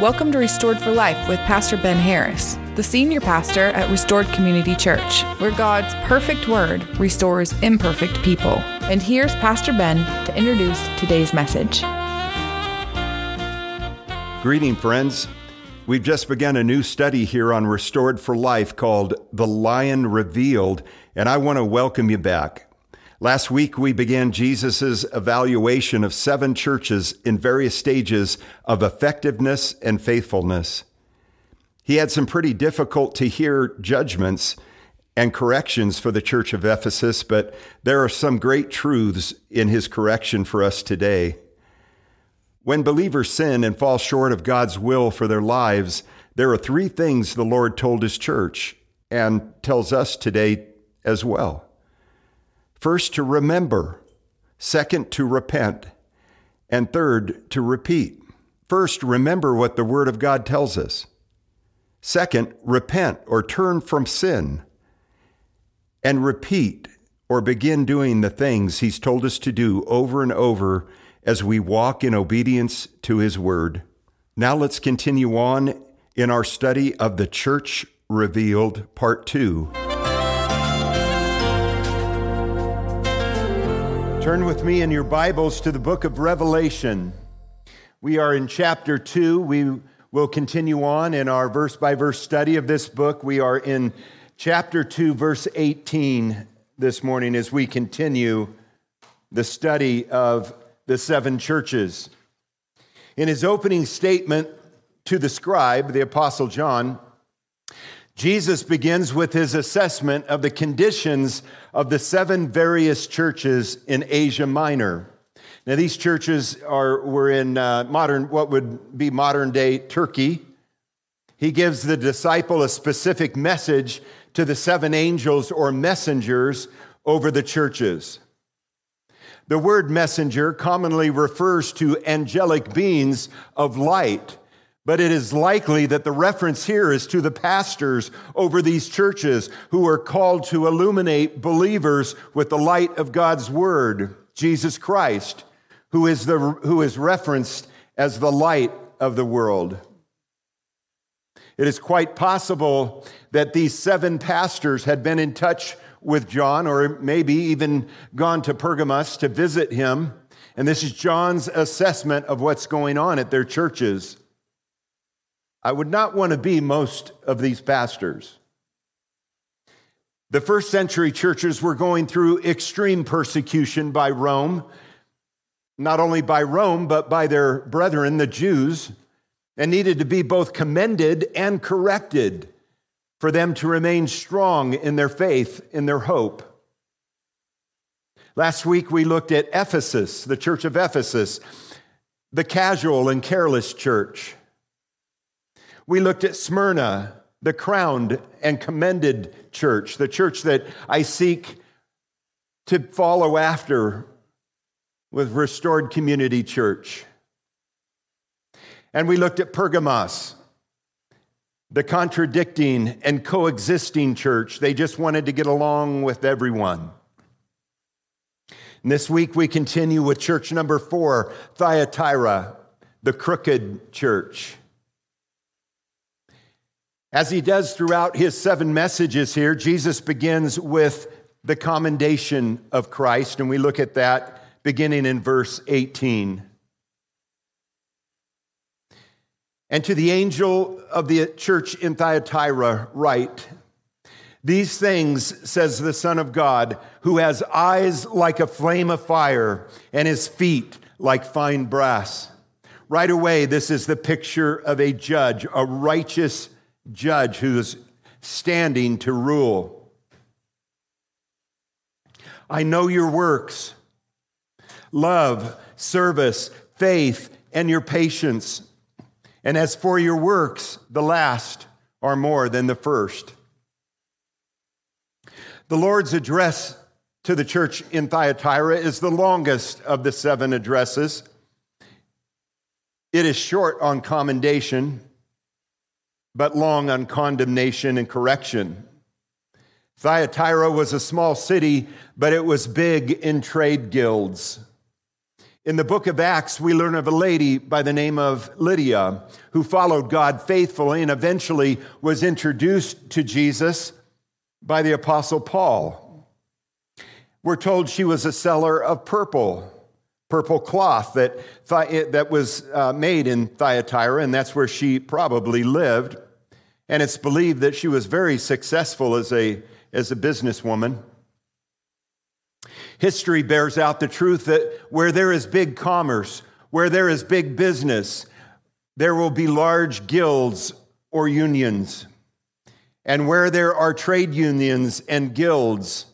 Welcome to Restored for Life with Pastor Ben Harris, the senior pastor at Restored Community Church, where God's perfect word restores imperfect people. And here's Pastor Ben to introduce today's message. Greeting, friends. We've just begun a new study here on Restored for Life called The Lion Revealed, and I want to welcome you back. Last week, we began Jesus' evaluation of seven churches in various stages of effectiveness and faithfulness. He had some pretty difficult to hear judgments and corrections for the church of Ephesus, but there are some great truths in his correction for us today. When believers sin and fall short of God's will for their lives, there are three things the Lord told his church and tells us today as well. First, to remember. Second, to repent. And third, to repeat. First, remember what the Word of God tells us. Second, repent or turn from sin. And repeat or begin doing the things He's told us to do over and over as we walk in obedience to His Word. Now let's continue on in our study of the Church Revealed, Part 2. Turn with me in your Bibles to the book of Revelation. We are in chapter 2. We will continue on in our verse by verse study of this book. We are in chapter 2, verse 18 this morning as we continue the study of the seven churches. In his opening statement to the scribe, the Apostle John, Jesus begins with his assessment of the conditions of the seven various churches in Asia Minor. Now, these churches are, were in uh, modern, what would be modern day Turkey. He gives the disciple a specific message to the seven angels or messengers over the churches. The word messenger commonly refers to angelic beings of light but it is likely that the reference here is to the pastors over these churches who are called to illuminate believers with the light of God's word, Jesus Christ, who is, the, who is referenced as the light of the world. It is quite possible that these seven pastors had been in touch with John, or maybe even gone to Pergamos to visit him. And this is John's assessment of what's going on at their churches. I would not want to be most of these pastors. The first century churches were going through extreme persecution by Rome, not only by Rome, but by their brethren, the Jews, and needed to be both commended and corrected for them to remain strong in their faith, in their hope. Last week we looked at Ephesus, the church of Ephesus, the casual and careless church. We looked at Smyrna, the crowned and commended church, the church that I seek to follow after with Restored Community Church. And we looked at Pergamos, the contradicting and coexisting church. They just wanted to get along with everyone. And this week we continue with church number four, Thyatira, the crooked church. As he does throughout his seven messages here, Jesus begins with the commendation of Christ, and we look at that beginning in verse 18. And to the angel of the church in Thyatira, write, These things says the Son of God, who has eyes like a flame of fire and his feet like fine brass. Right away, this is the picture of a judge, a righteous judge who's standing to rule. I know your works love, service, faith, and your patience. And as for your works, the last are more than the first. The Lord's address to the church in Thyatira is the longest of the seven addresses. It is short on commendation but long on condemnation and correction. Thyatira was a small city, but it was big in trade guilds. In the book of Acts, we learn of a lady by the name of Lydia who followed God faithfully and eventually was introduced to Jesus by the Apostle Paul. We're told she was a seller of purple, purple cloth that, that was uh, made in Thyatira, and that's where she probably lived. And it's believed that she was very successful as a, as a businesswoman. History bears out the truth that where there is big commerce, where there is big business, there will be large guilds or unions. And where there are trade unions and guilds,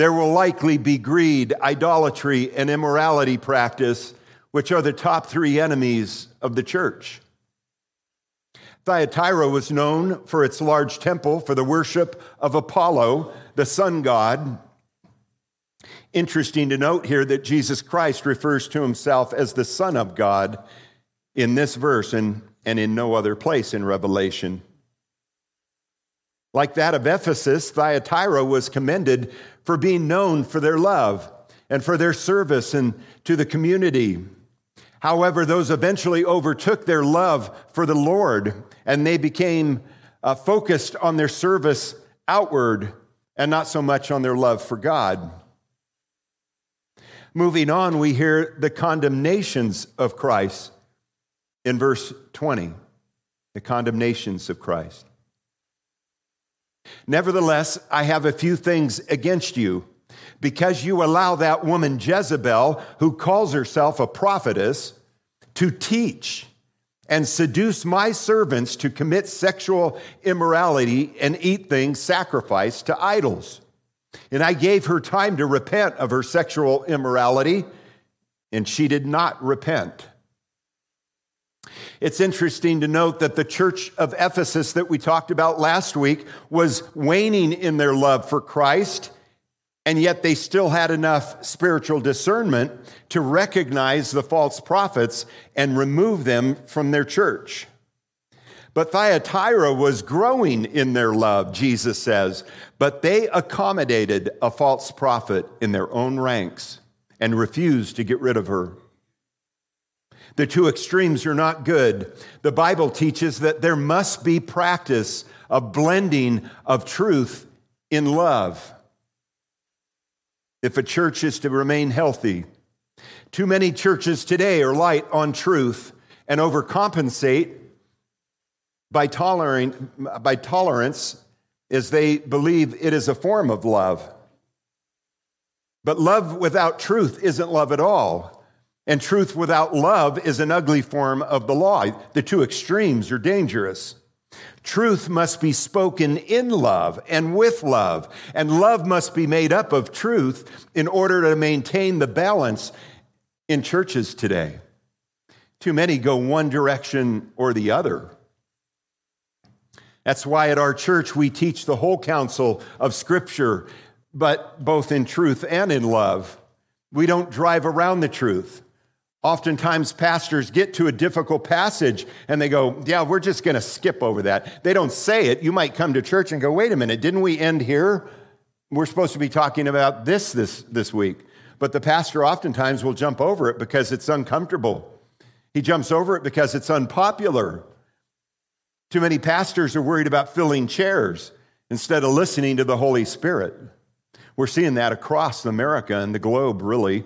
there will likely be greed, idolatry, and immorality practice, which are the top three enemies of the church. Thyatira was known for its large temple for the worship of Apollo, the sun god. Interesting to note here that Jesus Christ refers to himself as the Son of God in this verse and, and in no other place in Revelation. Like that of Ephesus, Thyatira was commended for being known for their love and for their service and to the community. However, those eventually overtook their love for the Lord and they became uh, focused on their service outward and not so much on their love for God. Moving on, we hear the condemnations of Christ in verse 20. The condemnations of Christ. Nevertheless, I have a few things against you because you allow that woman Jezebel, who calls herself a prophetess, to teach and seduce my servants to commit sexual immorality and eat things sacrificed to idols. And I gave her time to repent of her sexual immorality, and she did not repent. It's interesting to note that the church of Ephesus that we talked about last week was waning in their love for Christ, and yet they still had enough spiritual discernment to recognize the false prophets and remove them from their church. But Thyatira was growing in their love, Jesus says, but they accommodated a false prophet in their own ranks and refused to get rid of her. The two extremes are not good. The Bible teaches that there must be practice of blending of truth in love. If a church is to remain healthy, too many churches today are light on truth and overcompensate by, tolerating, by tolerance as they believe it is a form of love. But love without truth isn't love at all. And truth without love is an ugly form of the law. The two extremes are dangerous. Truth must be spoken in love and with love, and love must be made up of truth in order to maintain the balance in churches today. Too many go one direction or the other. That's why at our church we teach the whole counsel of Scripture, but both in truth and in love. We don't drive around the truth. Oftentimes, pastors get to a difficult passage and they go, Yeah, we're just going to skip over that. They don't say it. You might come to church and go, Wait a minute, didn't we end here? We're supposed to be talking about this this, this week. But the pastor oftentimes will jump over it because it's uncomfortable. He jumps over it because it's unpopular. Too many pastors are worried about filling chairs instead of listening to the Holy Spirit. We're seeing that across America and the globe, really.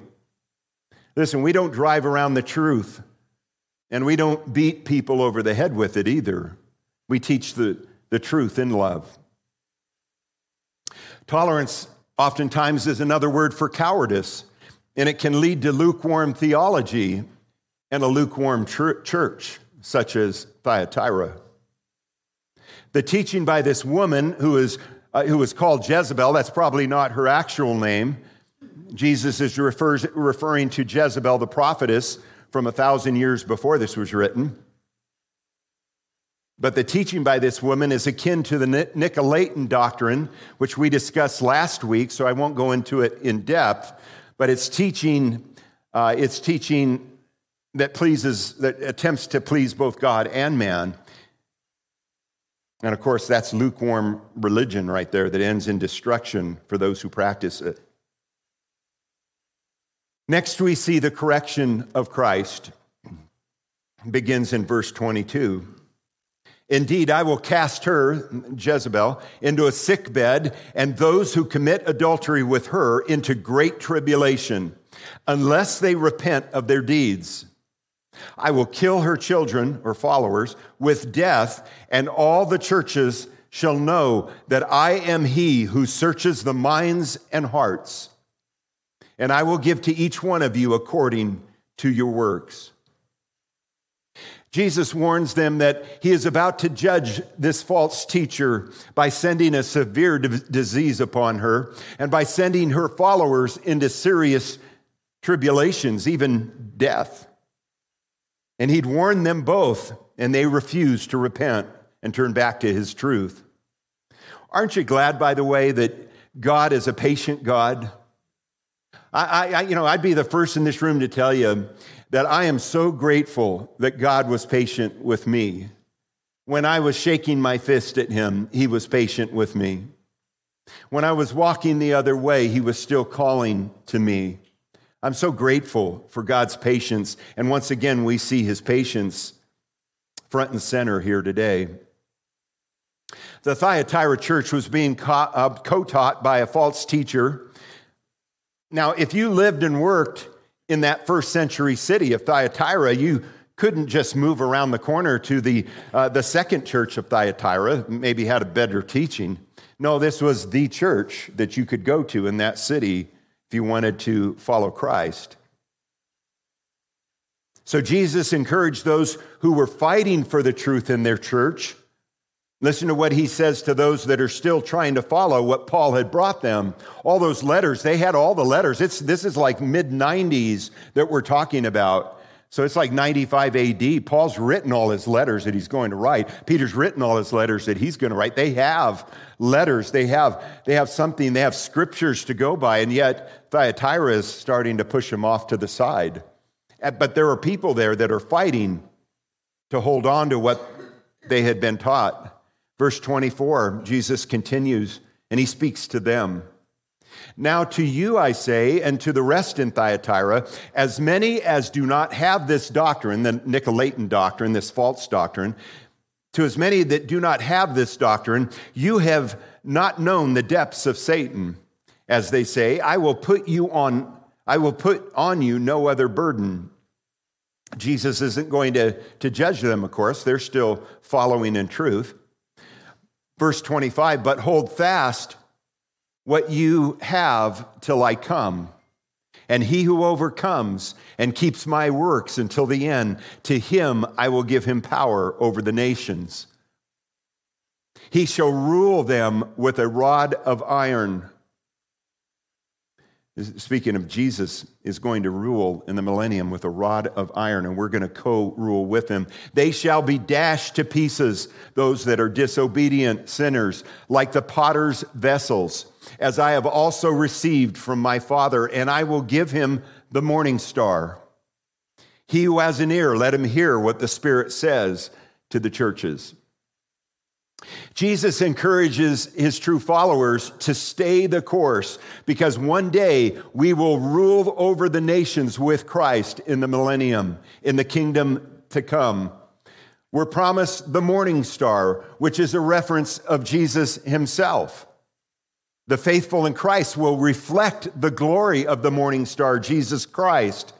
Listen, we don't drive around the truth, and we don't beat people over the head with it either. We teach the, the truth in love. Tolerance oftentimes is another word for cowardice, and it can lead to lukewarm theology and a lukewarm church, such as Thyatira. The teaching by this woman who is, uh, who is called Jezebel, that's probably not her actual name, Jesus is refers, referring to Jezebel, the prophetess, from a thousand years before this was written. But the teaching by this woman is akin to the Nicolaitan doctrine, which we discussed last week, so I won't go into it in depth. But it's teaching, uh, it's teaching that pleases, that attempts to please both God and man. And of course, that's lukewarm religion right there that ends in destruction for those who practice it. Next, we see the correction of Christ. It begins in verse 22. Indeed, I will cast her, Jezebel, into a sick bed, and those who commit adultery with her into great tribulation, unless they repent of their deeds. I will kill her children or followers with death, and all the churches shall know that I am he who searches the minds and hearts. And I will give to each one of you according to your works. Jesus warns them that he is about to judge this false teacher by sending a severe disease upon her and by sending her followers into serious tribulations, even death. And he'd warned them both, and they refused to repent and turn back to his truth. Aren't you glad, by the way, that God is a patient God? I, I, you know, I'd be the first in this room to tell you that I am so grateful that God was patient with me. When I was shaking my fist at him, he was patient with me. When I was walking the other way, he was still calling to me. I'm so grateful for God's patience. And once again, we see his patience front and center here today. The Thyatira church was being uh, co taught by a false teacher. Now, if you lived and worked in that first century city of Thyatira, you couldn't just move around the corner to the, uh, the second church of Thyatira, maybe had a better teaching. No, this was the church that you could go to in that city if you wanted to follow Christ. So Jesus encouraged those who were fighting for the truth in their church Listen to what he says to those that are still trying to follow what Paul had brought them. All those letters, they had all the letters. It's, this is like mid 90s that we're talking about. So it's like 95 AD. Paul's written all his letters that he's going to write. Peter's written all his letters that he's going to write. They have letters. They have, they have something. They have scriptures to go by. And yet Thyatira is starting to push them off to the side. Uh, but there are people there that are fighting to hold on to what they had been taught. Verse 24, Jesus continues and he speaks to them. Now, to you I say, and to the rest in Thyatira, as many as do not have this doctrine, the Nicolaitan doctrine, this false doctrine, to as many that do not have this doctrine, you have not known the depths of Satan. As they say, I will put you on, I will put on you no other burden. Jesus isn't going to, to judge them, of course. They're still following in truth. Verse 25, but hold fast what you have till I come. And he who overcomes and keeps my works until the end, to him I will give him power over the nations. He shall rule them with a rod of iron speaking of Jesus, is going to rule in the millennium with a rod of iron, and we're going to co rule with him. They shall be dashed to pieces, those that are disobedient sinners, like the potter's vessels, as I have also received from my Father, and I will give him the morning star. He who has an ear, let him hear what the Spirit says to the churches. Jesus encourages his true followers to stay the course because one day we will rule over the nations with Christ in the millennium, in the kingdom to come. We're promised the morning star, which is a reference of Jesus himself. The faithful in Christ will reflect the glory of the morning star, Jesus Christ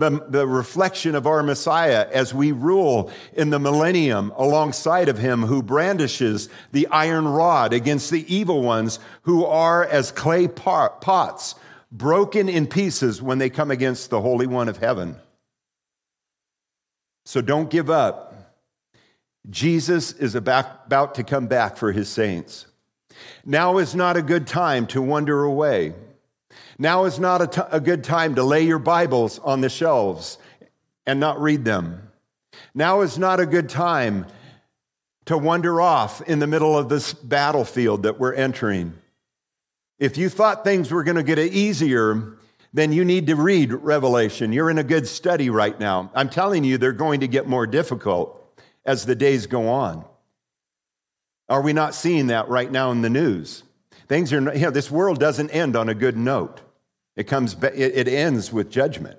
the, the reflection of our Messiah as we rule in the millennium alongside of him who brandishes the iron rod against the evil ones who are as clay pots, broken in pieces when they come against the Holy One of heaven. So don't give up. Jesus is about, about to come back for his saints. Now is not a good time to wander away. Now is not a, t- a good time to lay your Bibles on the shelves and not read them. Now is not a good time to wander off in the middle of this battlefield that we're entering. If you thought things were going to get easier, then you need to read Revelation. You're in a good study right now. I'm telling you, they're going to get more difficult as the days go on. Are we not seeing that right now in the news? Things are, you know, this world doesn't end on a good note. It comes it ends with judgment.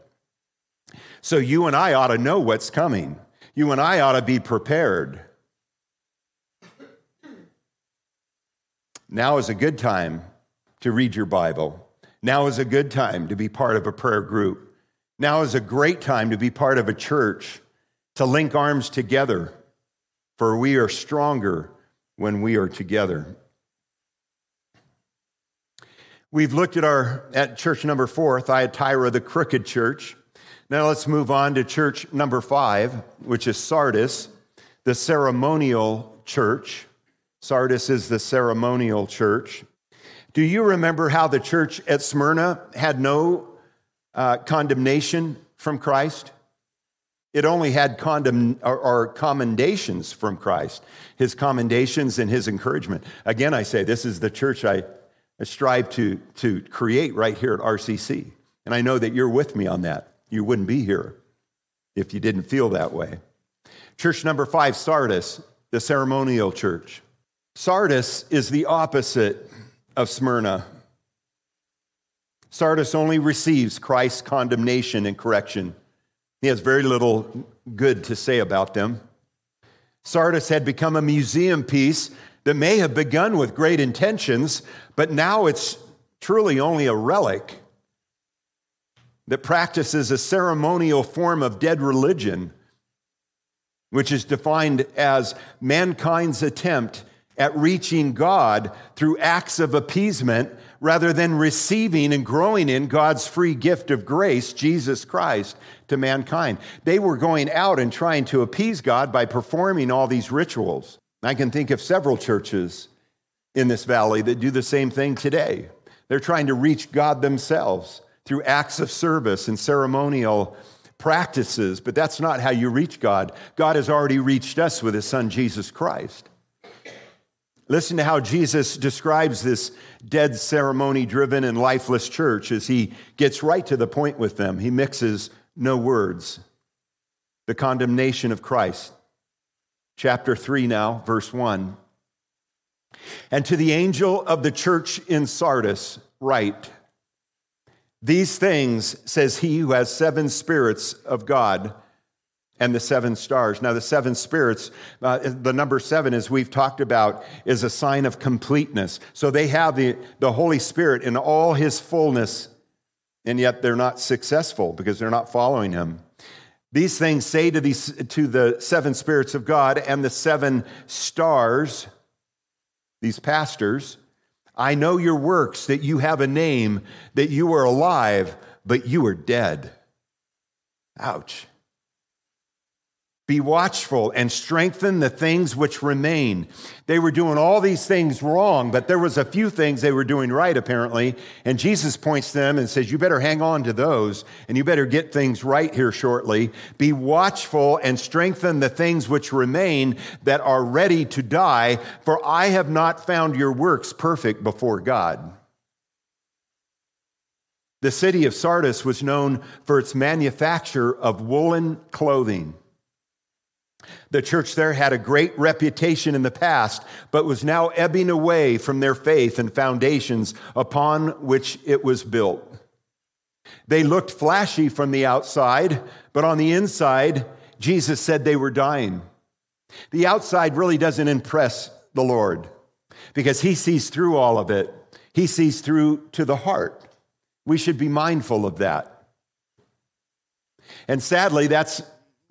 So you and I ought to know what's coming. You and I ought to be prepared. Now is a good time to read your Bible. Now is a good time to be part of a prayer group. Now is a great time to be part of a church, to link arms together, for we are stronger when we are together. We've looked at our at church number four, Thyatira, the crooked church. Now let's move on to church number five, which is Sardis, the ceremonial church. Sardis is the ceremonial church. Do you remember how the church at Smyrna had no uh, condemnation from Christ? It only had condemn, or, or commendations from Christ, his commendations and his encouragement. Again, I say this is the church I strive to, to create right here at RCC. And I know that you're with me on that. You wouldn't be here if you didn't feel that way. Church number five, Sardis, the ceremonial church. Sardis is the opposite of Smyrna. Sardis only receives Christ's condemnation and correction. He has very little good to say about them. Sardis had become a museum piece that may have begun with great intentions, but now it's truly only a relic that practices a ceremonial form of dead religion, which is defined as mankind's attempt at reaching God through acts of appeasement rather than receiving and growing in God's free gift of grace, Jesus Christ, to mankind. They were going out and trying to appease God by performing all these rituals. I can think of several churches in this valley that do the same thing today. They're trying to reach God themselves through acts of service and ceremonial practices, but that's not how you reach God. God has already reached us with his son, Jesus Christ. Listen to how Jesus describes this dead, ceremony driven, and lifeless church as he gets right to the point with them. He mixes no words. The condemnation of Christ chapter 3 now, verse 1. And to the angel of the church in Sardis, write, These things says he who has seven spirits of God and the seven stars. Now, the seven spirits, uh, the number seven, as we've talked about, is a sign of completeness. So they have the, the Holy Spirit in all his fullness, and yet they're not successful because they're not following him. These things say to, these, to the seven spirits of God and the seven stars, these pastors, I know your works, that you have a name, that you are alive, but you are dead. Ouch. Be watchful and strengthen the things which remain. They were doing all these things wrong, but there was a few things they were doing right, apparently. And Jesus points to them and says, You better hang on to those, and you better get things right here shortly. Be watchful and strengthen the things which remain that are ready to die, for I have not found your works perfect before God. The city of Sardis was known for its manufacture of woolen clothing. The church there had a great reputation in the past, but was now ebbing away from their faith and foundations upon which it was built. They looked flashy from the outside, but on the inside, Jesus said they were dying. The outside really doesn't impress the Lord because he sees through all of it. He sees through to the heart. We should be mindful of that. And sadly, that's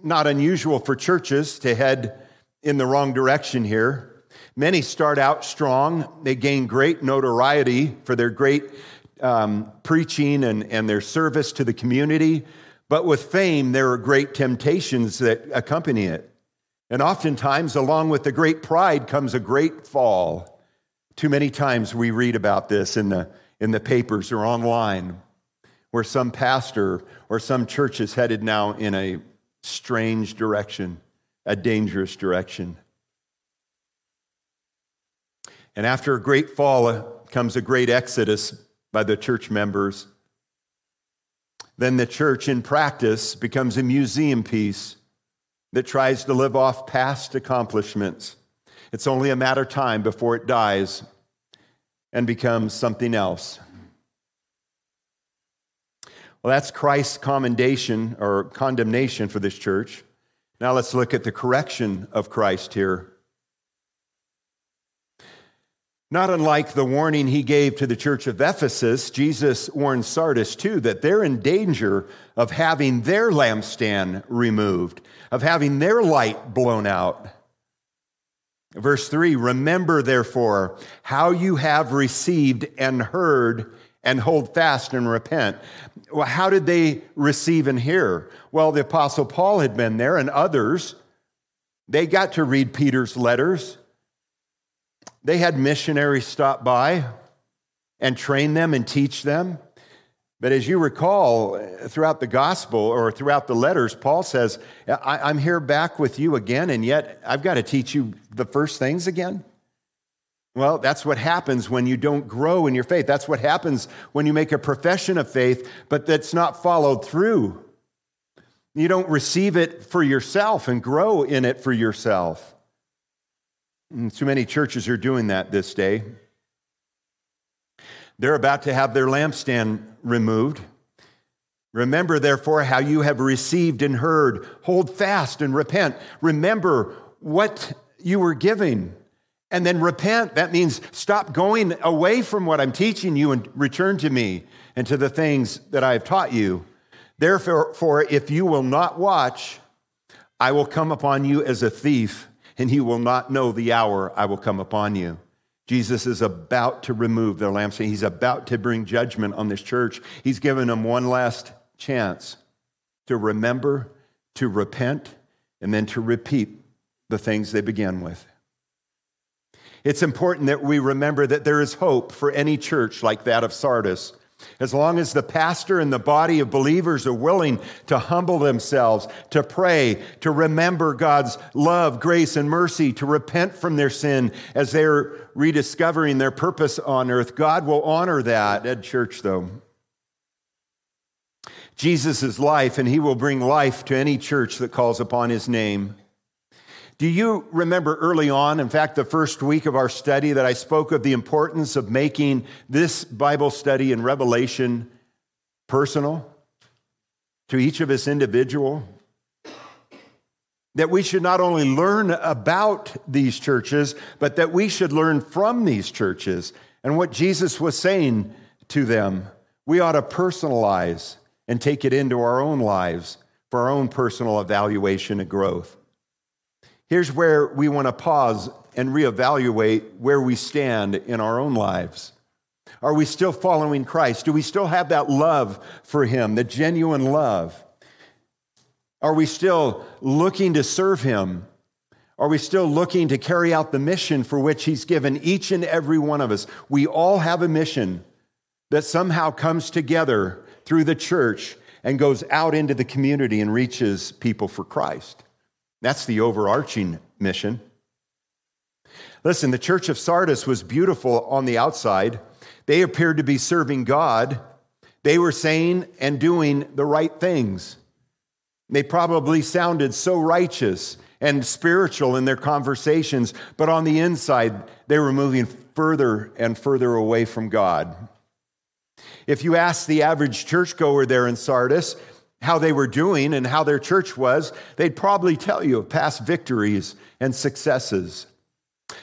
not unusual for churches to head in the wrong direction here. Many start out strong, they gain great notoriety for their great um, preaching and, and their service to the community. But with fame, there are great temptations that accompany it. And oftentimes, along with the great pride, comes a great fall. Too many times we read about this in the, in the papers or online, where some pastor or some church is headed now in a strange direction, a dangerous direction. And after a great fall uh, comes a great exodus by the church members. Then the church, in practice, becomes a museum piece that tries to live off past accomplishments. It's only a matter of time before it dies and becomes something else. Well, that's Christ's commendation or condemnation for this church. Now let's look at the correction of Christ here. Not unlike the warning he gave to the church of Ephesus, Jesus warned Sardis too that they're in danger of having their lampstand removed, of having their light blown out. Verse 3 Remember, therefore, how you have received and heard, and hold fast and repent. Well, how did they receive and hear? Well, the Apostle Paul had been there, and others. They got to read Peter's letters. They had missionaries stop by and train them and teach them. But as you recall, throughout the gospel or throughout the letters, Paul says, I'm here back with you again, and yet I've got to teach you the first things again. Well, that's what happens when you don't grow in your faith. That's what happens when you make a profession of faith, but that's not followed through. You don't receive it for yourself and grow in it for yourself. And too many churches are doing that this day. They're about to have their lampstand removed. Remember, therefore, how you have received and heard. Hold fast and repent. Remember what you were giving and then repent. That means stop going away from what I'm teaching you and return to me and to the things that I have taught you. Therefore, if you will not watch, I will come upon you as a thief and you will not know the hour I will come upon you. Jesus is about to remove their lampstand. He's about to bring judgment on this church. He's given them one last chance to remember, to repent, and then to repeat the things they began with. It's important that we remember that there is hope for any church like that of Sardis as long as the pastor and the body of believers are willing to humble themselves, to pray, to remember God's love, grace, and mercy, to repent from their sin as they're rediscovering their purpose on earth, God will honor that at church, though. Jesus is life, and he will bring life to any church that calls upon his name. Do you remember early on, in fact, the first week of our study, that I spoke of the importance of making this Bible study in Revelation personal to each of us individual? That we should not only learn about these churches, but that we should learn from these churches and what Jesus was saying to them. We ought to personalize and take it into our own lives for our own personal evaluation and growth. Here's where we want to pause and reevaluate where we stand in our own lives. Are we still following Christ? Do we still have that love for Him, the genuine love? Are we still looking to serve Him? Are we still looking to carry out the mission for which He's given each and every one of us? We all have a mission that somehow comes together through the church and goes out into the community and reaches people for Christ. That's the overarching mission. Listen, the church of Sardis was beautiful on the outside. They appeared to be serving God. They were saying and doing the right things. They probably sounded so righteous and spiritual in their conversations, but on the inside, they were moving further and further away from God. If you ask the average churchgoer there in Sardis, how they were doing and how their church was, they'd probably tell you of past victories and successes.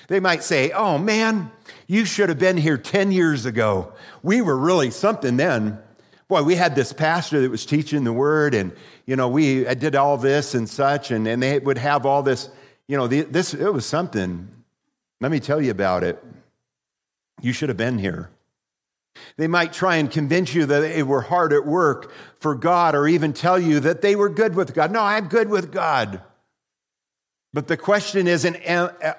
They might say, Oh man, you should have been here 10 years ago. We were really something then. Boy, we had this pastor that was teaching the word, and you know, we did all this and such, and, and they would have all this, you know, this it was something. Let me tell you about it. You should have been here. They might try and convince you that they were hard at work for God or even tell you that they were good with God. No, I'm good with God. But the question isn't,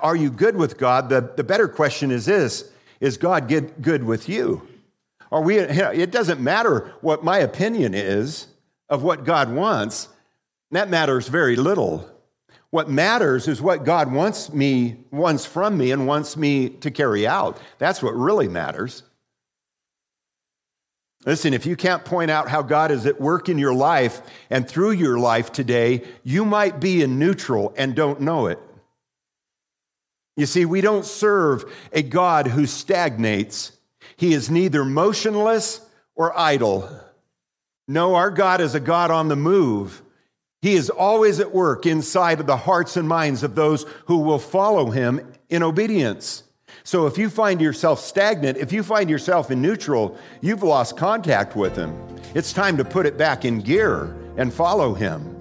are you good with God? The, the better question is this Is God good with you? Are we, it doesn't matter what my opinion is of what God wants, that matters very little. What matters is what God wants me, wants from me, and wants me to carry out. That's what really matters. Listen, if you can't point out how God is at work in your life and through your life today, you might be in neutral and don't know it. You see, we don't serve a God who stagnates. He is neither motionless or idle. No, our God is a God on the move. He is always at work inside of the hearts and minds of those who will follow him in obedience. So if you find yourself stagnant, if you find yourself in neutral, you've lost contact with him. It's time to put it back in gear and follow him.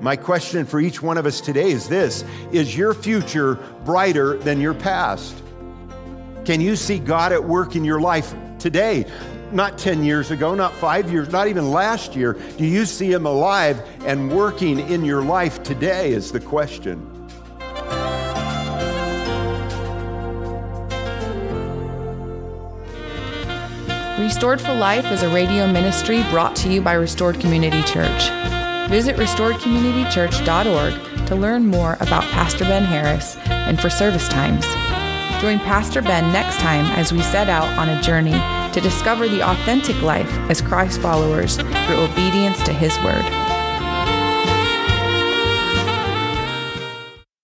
My question for each one of us today is this Is your future brighter than your past? Can you see God at work in your life today? Not 10 years ago, not five years, not even last year. Do you see Him alive and working in your life today? Is the question. Restored for Life is a radio ministry brought to you by Restored Community Church. Visit restoredcommunitychurch.org to learn more about Pastor Ben Harris and for service times. Join Pastor Ben next time as we set out on a journey to discover the authentic life as Christ followers through obedience to his word.